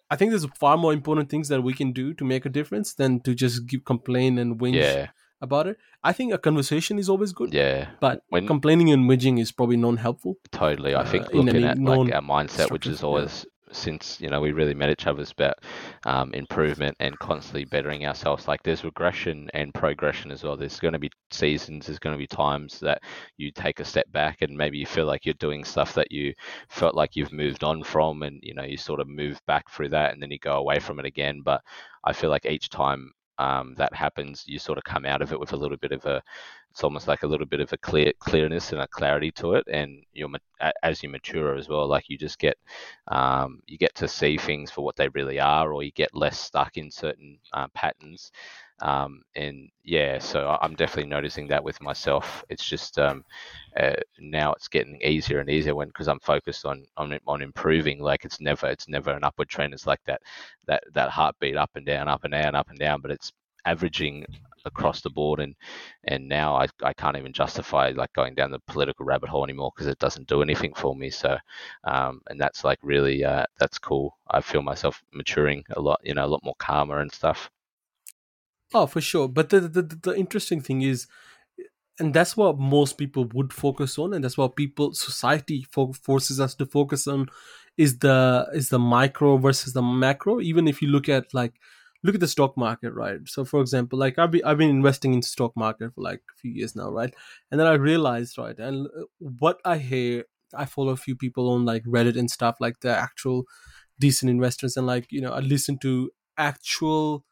I think there's far more important things that we can do to make a difference than to just give, complain and whinge yeah, about it. I think a conversation is always good, yeah. but When- complaining and whinging is probably non-helpful. Totally. I uh, think in looking at like our mindset, which is always since you know we really met each other is about um, improvement and constantly bettering ourselves. Like there's regression and progression as well. There's going to be seasons. There's going to be times that you take a step back and maybe you feel like you're doing stuff that you felt like you've moved on from, and you know you sort of move back through that, and then you go away from it again. But I feel like each time um, that happens, you sort of come out of it with a little bit of a, it's almost like a little bit of a clear clearness and a clarity to it, and you're as you mature as well, like you just get, um, you get to see things for what they really are, or you get less stuck in certain uh, patterns. Um, and yeah, so I'm definitely noticing that with myself. It's just um, uh, now it's getting easier and easier when because I'm focused on, on on improving. Like it's never it's never an upward trend. It's like that that that heartbeat up and down, up and down, up and down. But it's averaging across the board and and now I, I can't even justify like going down the political rabbit hole anymore because it doesn't do anything for me so um, and that's like really uh, that's cool I feel myself maturing a lot you know a lot more calmer and stuff Oh, for sure. But the, the the interesting thing is, and that's what most people would focus on, and that's what people society fo- forces us to focus on, is the is the micro versus the macro. Even if you look at like look at the stock market, right? So, for example, like I've been I've been investing in stock market for like a few years now, right? And then I realized, right, and uh, what I hear, I follow a few people on like Reddit and stuff, like the actual decent investors, and like you know, I listen to actual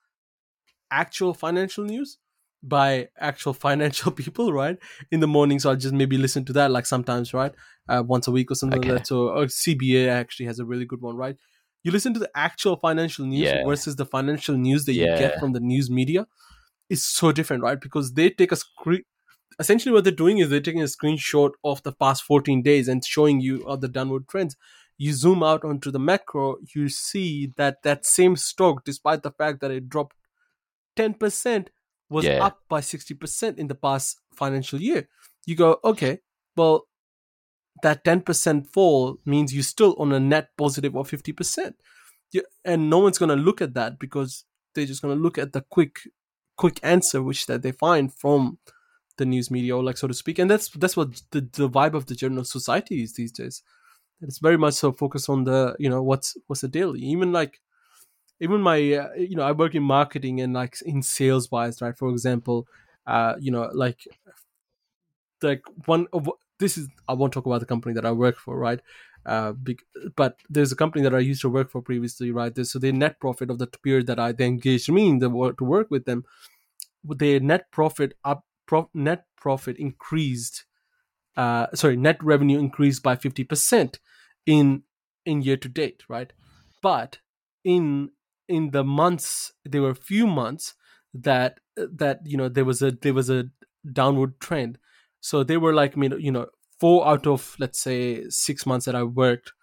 actual financial news by actual <laughs> financial people, right? In the morning, so I'll just maybe listen to that like sometimes, right? Uh, once a week or something okay. like that. So or CBA actually has a really good one, right? You listen to the actual financial news yeah. versus the financial news that you get from the news media is so different, right? Because they take a screen. Essentially, what they're doing is they're taking a screenshot of the past 14 days and showing you all the downward trends. You zoom out onto the macro, you see that that same stock, despite the fact that it dropped 10% was yeah. up by 60% in the past financial year. You go, okay, well, that 10% fall means you're still on a net positive of 50%. and no one's going to look at that because they're just going to look at the quick quick answer which that they find from the news media or like so to speak and that's that's what the, the vibe of the general society is these days it's very much so focused on the you know what's what's the daily even like even my uh, you know i work in marketing and like in sales wise right? For example uh you know like like one of this is i won't talk about the company that i work for right? Uh but there's a company that i used to work for previously right? So their net profit of the period that i then engaged me in the work to work with them their net profit up pro, net profit increased uh sorry net revenue increased by 50% in in year to date right? But in in the months there were a few months that that you know there was a there was a downward trend. So they were like I mean, you know four out of let's say six months that i worked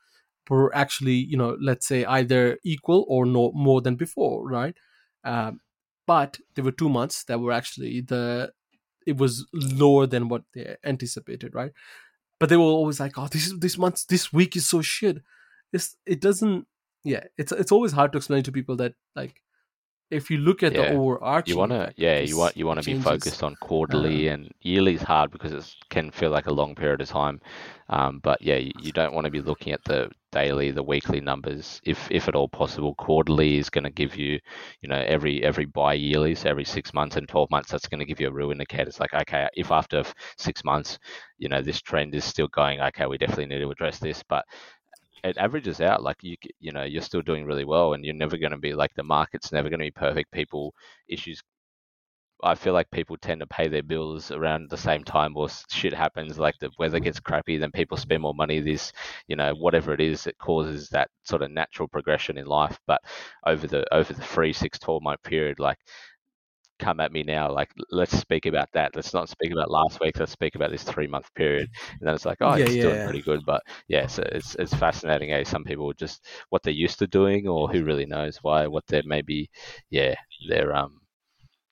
were actually you know let's say either equal or no more than before right? Um, but there were two months that were actually the it was lower than what they anticipated right? But they were always like oh this this month this week is so shit. It's, it doesn't yeah, it's it's always hard to explain to people that like if you look at yeah. the overarching, you want to yeah you want you want to be focused on quarterly uh, and yearly is hard because it can feel like a long period of time. Um, but yeah, you, you don't want to be looking at the daily, the weekly numbers. If if at all possible, quarterly is going to give you, you know, every every bi-yearly, so every six months and twelve months, that's going to give you a real indicator. It's like okay, if after six months, you know, this trend is still going, okay, we definitely need to address this. But it averages out like you you know you're still doing really well and you're never going to be like the market's never going to be perfect. People issues I feel like people tend to pay their bills around the same time or shit happens like the weather gets crappy then people spend more money this you know whatever it is it causes that sort of natural progression in life. But over the over the three six 12 month period like come at me now. Like, let's speak about that. Let's not speak about last week. Let's speak about this three month period. And then it's like, oh, yeah, it's yeah, doing pretty good. But yeah, so it's it's fascinating. Eh? Some people just what they're used to doing, or who really knows why, what they're maybe, yeah, they're um,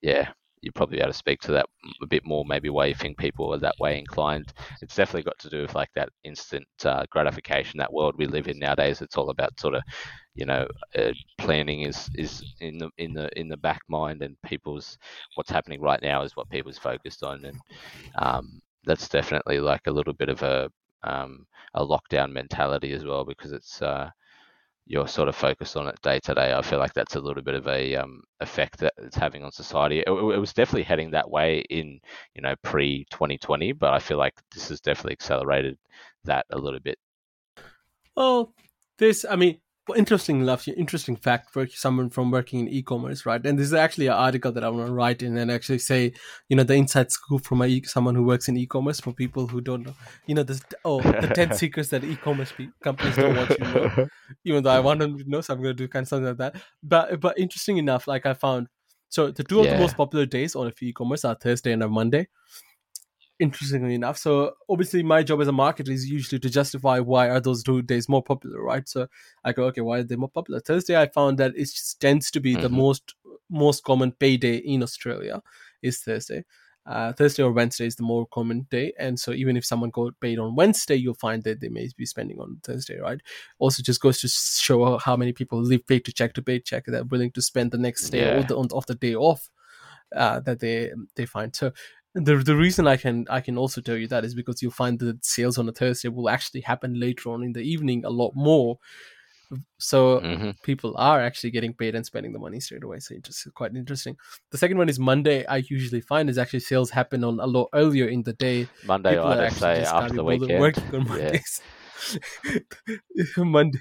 yeah, you probably able to speak to that a bit more, maybe why you think people are that way inclined. It's definitely got to do with like that instant uh, gratification, that world we live in nowadays. It's all about sort of, you know, uh, planning is is in the in the in the back mind, and people's what's happening right now is what people's focused on, and um, that's definitely like a little bit of a um, a lockdown mentality as well, because it's uh, you're sort of focused on it day to day. I feel like that's a little bit of a um, effect that it's having on society. It, it, was definitely heading that way in you know pre 2020, but I feel like this has definitely accelerated that a little bit. Well, this I mean interesting enough, interesting fact for someone from working in e-commerce, right? And this is actually an article that I want to write in and actually say, you know, the inside scoop from a, someone who works in e-commerce for people who don't know, you know, this oh the ten <laughs> secrets that e-commerce pe- companies don't want you to know. Even though I want them to know, so I'm going to do kind of something like that. But but interesting enough, like I found, so the two of the most popular days on e-commerce are Thursday and a Monday interestingly enough. So obviously, my job as a marketer is usually to justify why are those two days more popular, right? So I go, okay, why are they more popular? Thursday, I found that it tends to be the Mhm. most most common payday in Australia is Thursday. Uh, Thursday or Wednesday is the more common day, and so even if someone got paid on Wednesday, you'll find that they may be spending on Thursday, right? Also, just goes to show how many people live paycheck to check to paycheck that are willing to spend the next day Yeah. or the, on, of the day off uh, that they they find. So the the reason I can I can also tell you that is because you'll find that sales on a Thursday will actually happen later on in the evening a lot more. So hmm people are actually getting paid and spending the money straight away. So it's quite interesting. The second one is Monday. I usually find is actually sales happen on a lot earlier in the day. Monday, People I'd actually say after the weekend. working on <laughs> Yeah. Mondays. <laughs> Monday,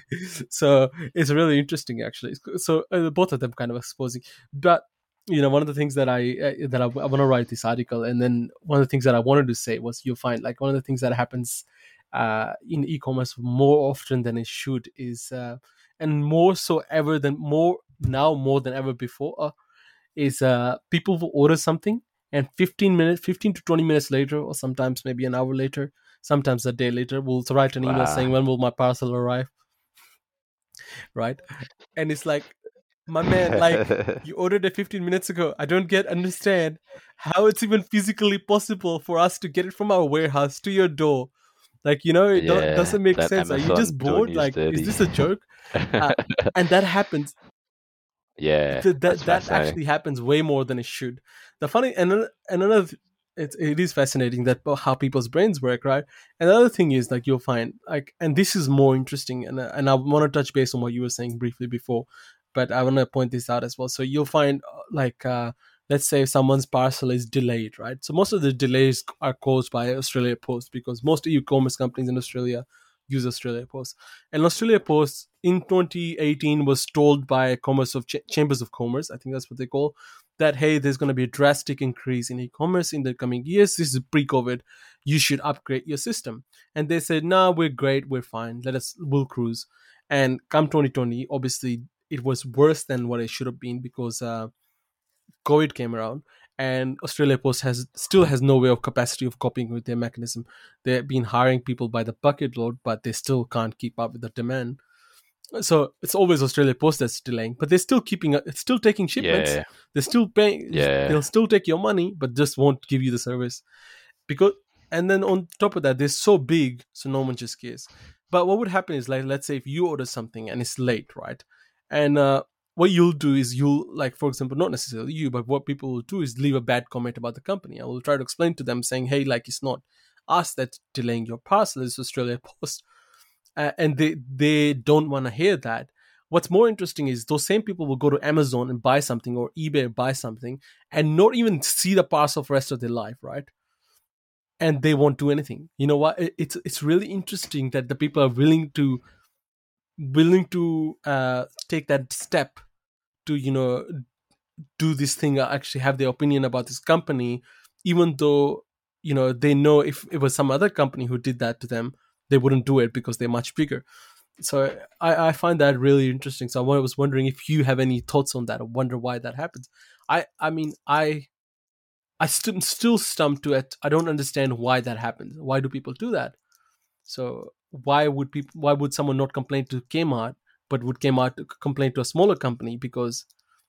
so it's really interesting actually. So uh, both of them kind of exposing, but you know, one of the things that I uh, that I, I want to write this article, and then one of the things that I wanted to say was you'll find like one of the things that happens uh, in e-commerce more often than it should is, uh, and more so ever than more now more than ever before uh, is uh, people will order something and 15 minutes 15 to 20 minutes later or sometimes maybe an hour later sometimes a day later we'll write an email Wow. saying when will my parcel arrive right and it's like my man like <laughs> you ordered it 15 minutes ago. I don't get understand how it's even physically possible for us to get it from our warehouse to your door. Like you know it Yeah, doesn't make that sense. Are you just bored? like dirty. is this a joke? <laughs> And that happens. Yeah, Th- that that actually happens way more than it should. The funny and another, another it, it is fascinating that uh, how people's brains work, right? And the other thing is like you'll find like, and this is more interesting, and uh, and I want to touch base on what you were saying briefly before, but I want to point this out as well. So you'll find uh, like. Uh, Let's say someone's parcel is delayed, right? So most of the delays are caused by Australia Post because most e-commerce companies in Australia use Australia Post. And Australia Post in 2018 was told by Commerce of Ch- Chambers of Commerce, I think that's what they call, that hey, there's going to be a drastic increase in e-commerce in the coming years. This is pre-COVID. You should upgrade your system. And they said, "No, we're great. We're fine. Let us. We'll cruise." And come 2020, obviously it was worse than what it should have been because uh, COVID came around. And Australia Post has still has no way of capacity of coping with their mechanism. They've been hiring people by the bucket load, but they still can't keep up with the demand. So it's always Australia Post that's delaying, but they're still keeping it's still taking shipments. Yeah, They're still paying. Yeah. They'll still take your money, but just won't give you the service. Because and then on top of that, they're so big, so no one just cares. But what would happen is like let's say if you order something and it's late, right? And uh, what you'll do is you'll like for example, not necessarily you, but what people will do is leave a bad comment about the company. I will try to explain to them saying, hey, like it's not us that's delaying your parcel, it's Australia <laughs> Post. Uh, and they they don't want to hear that. What's more interesting is those same people will go to Amazon and buy something or eBay and buy something and not even see the parcel for the rest of their life, right? And they won't do anything. You know what? It's it's really interesting that the people are willing to willing to uh, take that step to you know do this thing, uh, actually have their opinion about this company, even though you know they know if it was some other company who did that to them, they wouldn't do it because they're much bigger. So I, I find that really interesting. So I was wondering if you have any thoughts on that. I wonder why that happens. I I mean I I st- still stumped to it. I don't understand why that happens. Why do people do that? So why would people? Why would someone not complain to Kmart, but would Kmart complain to a smaller company because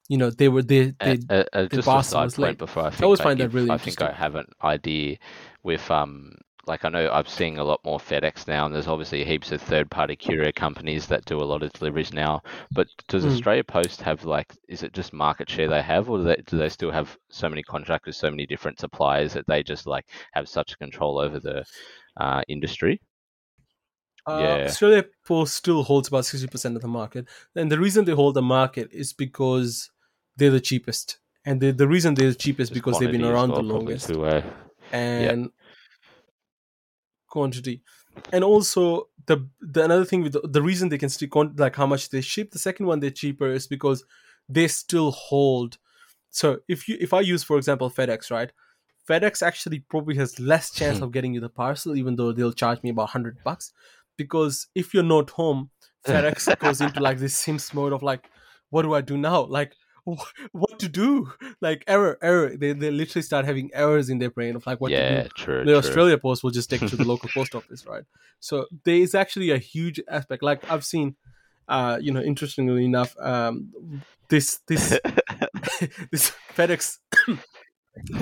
you know they were they they Uh, uh, just a side was point before I think I always I find that really I think I have an idea with um like I know I'm seeing a lot more FedEx now, and there's obviously heaps of third-party courier companies that do a lot of deliveries now. But does Mm. Australia Post have like, is it just market share they have, or do they, do they still have so many contractors, so many different suppliers that they just like have such control over the uh, industry? Uh, Yeah. Australia Post still holds about sixty percent of the market, and the reason they hold the market is because they're the cheapest, and the the reason they're the cheapest Just because they've been around the longest. too, uh, and quantity and also the the another thing with the, the reason they can stick on, like how much they ship. The second one they're cheaper is because they still hold. So if you if I use for example FedEx, right? FedEx actually probably has less chance <laughs> of getting you the parcel, even though they'll charge me about hundred bucks. Because if you're not home, <laughs> FedEx goes into like this Sims mode of like, what do I do now? Like, wh- what to do? Like error, error. They they literally start having errors in their brain of like what to yeah, do. true. The true. Australia Post will just take you to the <laughs> local post office, right? So there is actually a huge aspect. Like I've seen, uh, you know, interestingly enough, um, this this <laughs> this FedEx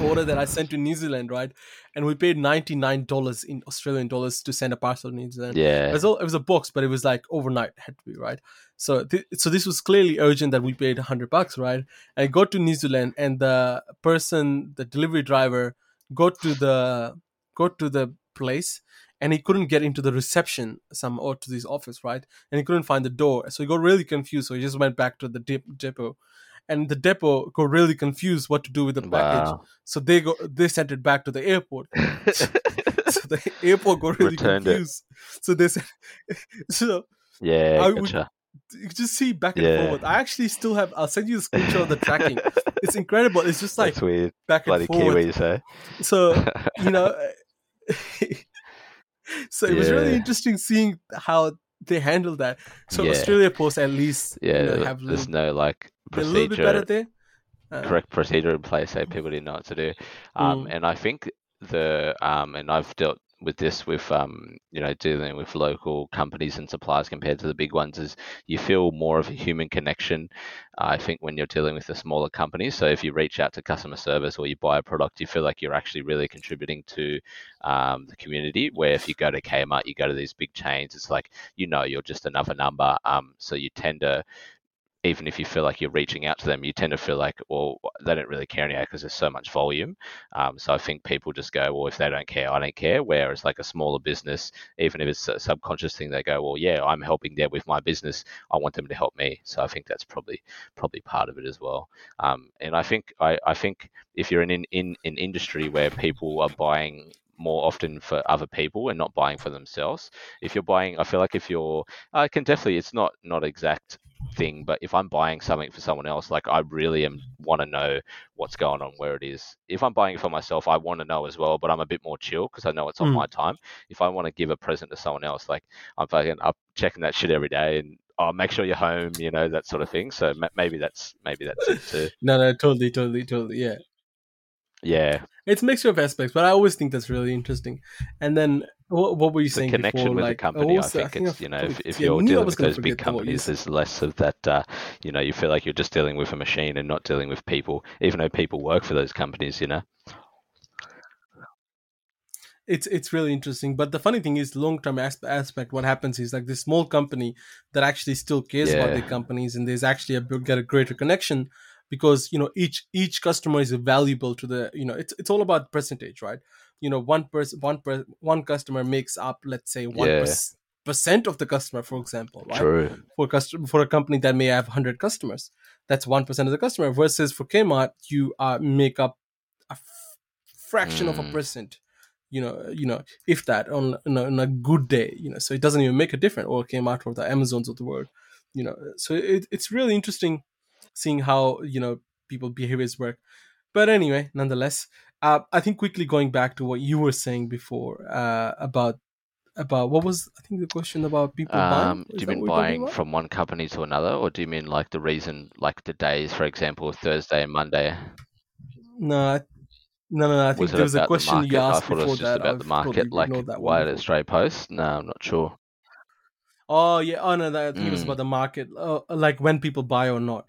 order that I sent to New Zealand, right? And we paid ninety nine dollars in Australian dollars to send a parcel to New Zealand. It yeah, was, all, it was a box, but it was like overnight had to be right. So, th- so this was clearly urgent that we paid hundred bucks, right? And I got to New Zealand, and the person, the delivery driver, got to the got to the place, and he couldn't get into the reception some or to this office, right? And he couldn't find the door, so he got really confused. So he just went back to the dep- depot, and the depot got really confused what to do with the package. wow. So they go they sent it back to the airport. <laughs> so the airport got really Returned it. confused. So they said, <laughs> so yeah, I would- gotcha. you just see back and Yeah. forward. I actually still have. I'll send you the screenshot of the tracking. It's incredible. It's just like That's weird. back and Bloody forward. Kiwis, eh? So you know, <laughs> so it was really interesting seeing how they handle that. So Yeah. Australia Post at least Yeah, you know, have there's little, no like they're a little bit better procedure, there. Uh, correct procedure in place, so people didn't know what to do. Um, Mm. and I think the um, and I've dealt with this with um, you know, dealing with local companies and suppliers compared to the big ones is you feel more of a human connection. I think when you're dealing with the smaller companies. So if you reach out to customer service or you buy a product, you feel like you're actually really contributing to um, the community. Where if you go to Kmart, you go to these big chains, it's like you know you're just another number. Um, so you tend to even if you feel like you're reaching out to them, you tend to feel like, well, they don't really care anyway because there's so much volume. Um, so I think people just go, well, if they don't care, I don't care. Whereas like a smaller business, even if it's a subconscious thing, they go, well, yeah, I'm helping them with my business. I want them to help me. So I think that's probably probably part of it as well. Um, and I think I, I think if you're in, in in an industry where people are buying more often for other people and not buying for themselves. If you're buying, I feel like if you're, I can definitely, it's not not exact thing, but if I'm buying something for someone else, like I really am want to know what's going on, where it is. If I'm buying it for myself, I want to know as well, but I'm a bit more chill because I know it's on Mm. my time. If I want to give a present to someone else, like I'm fucking up checking that shit every day and oh, make sure you're home, you know, that sort of thing. So ma- maybe that's maybe that's it too. <laughs> No, no, totally, totally, totally. Yeah, Yeah, it's a mixture of aspects, but I always think that's really interesting. And then what, what were you the saying connection before? with like, the company. what I was the- think think it's I you know if, if yeah, you're dealing with those big forget what you companies, there's less of that. Uh, you know, you feel like you're just dealing with a machine and not dealing with people, even though people work for those companies. You know. it's it's really interesting. But the funny thing is, long term asp- aspect, what happens is like this small company that actually still cares about Yeah. their companies, and there's actually a get a greater connection because you know each each customer is valuable to the you know it's it's all about percentage, right? You know, one person one per, one customer makes up let's say one Yeah. percent of the customer, for example, right? True. for a customer for a company that may have 100 customers that's 1% of the customer versus for kmart you uh, make up a f- fraction of a Mm. percent you know you know if that on, on, a, on a good day you know so it doesn't even make a difference or kmart or the amazons of the world you know so it, it's really interesting seeing how you know people behaviors work but anyway nonetheless uh, i think quickly going back to what you were saying before uh, about about what was i think the question about people buying Um, Is do you mean what we're talking buying from one company to another, or do you mean like the reason, like the days, for example, Thursday and Monday? No, no, no, no. I think Was there was a the question you I asked thought it was just that. about the I've market, like that why before. did Stray Post? No, I'm not sure. Oh yeah. Oh no, that, I think it was Mm. about the market, uh, like when people buy or not.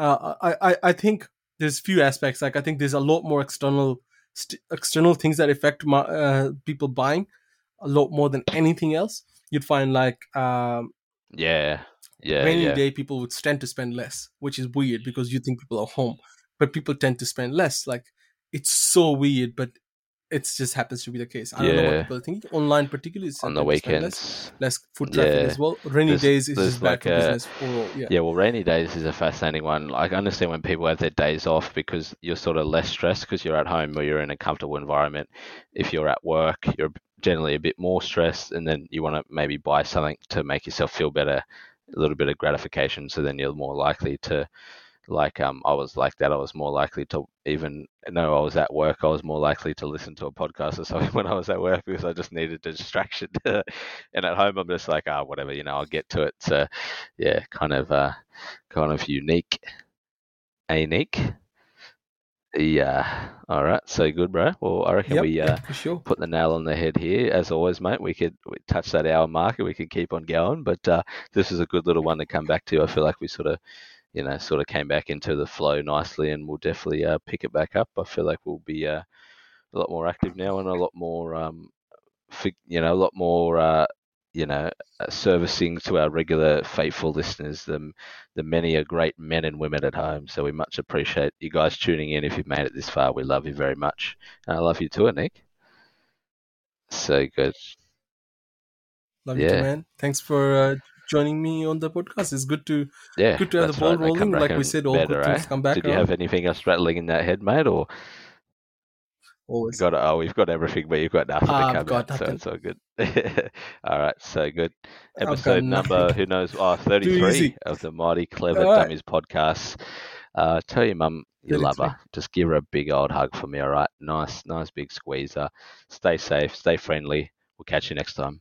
Uh, I, I, I think there's few aspects. Like I think there's a lot more external, st- external things that affect ma- uh, people buying, a lot more than anything else. You'd find like um, Yeah, yeah, rainy yeah. day, people would tend to spend less, which is weird because you think people are home, but people tend to spend less. Like it's so weird, but it just happens to be the case. I don't know what Yeah. people think. Online, particularly, on the spend less, weekends. less foot traffic Yeah. as well. Rainy There's- days is just bad like for a- business overall. Yeah. Yeah, well, rainy days is a fascinating one. Like, I understand when people have their days off because you're sort of less stressed because you're at home or you're in a comfortable environment. If you're at work, you're generally a bit more stressed, and then you want to maybe buy something to make yourself feel better, a little bit of gratification. So then you're more likely to, like, um, I was like that. I was more likely to even though I was at work, I was more likely to listen to a podcast or <laughs> something when I was at work because I just needed a distraction. <laughs> and at home, I'm just like, ah, whatever, you know, I'll get to it. So, yeah, kind of, uh, kind of unique. Unique. Yeah. All right. So good, bro. Well, I reckon Yep, we uh, sure. put the nail on the head here. As always, mate, we could we touch that hour mark and we could keep on going. But uh, this is a good little one to come back to. I feel like we sort of, you know, sort of came back into the flow nicely, and we'll definitely uh, pick it back up. I feel like we'll be uh, a lot more active now and a lot more, um, fi- you know, a lot more, uh, you know, uh, servicing to our regular faithful listeners. The the many are great men and women at home. So we much appreciate you guys tuning in. If you've made it this far, we love you very much. And I love you too, Nick. So good. Love you too, man. Thanks for uh, joining me on the podcast. It's good to Yeah, good to have the ball right. Rolling. Like we said, all better, good things eh? come back Did you around. have anything else rattling in that head, mate? Or Always. got oh, we've got everything, but you've got nothing to I've come out, so nothing. it's all good. <laughs> all right, so good. Episode number who knows? Oh, 33 of the Mighty Clever right. Dummies podcast. Uh, tell your mum you love her. Just give her a big old hug for me. All right, nice, nice big squeezer. Stay safe, stay friendly. We'll catch you next time.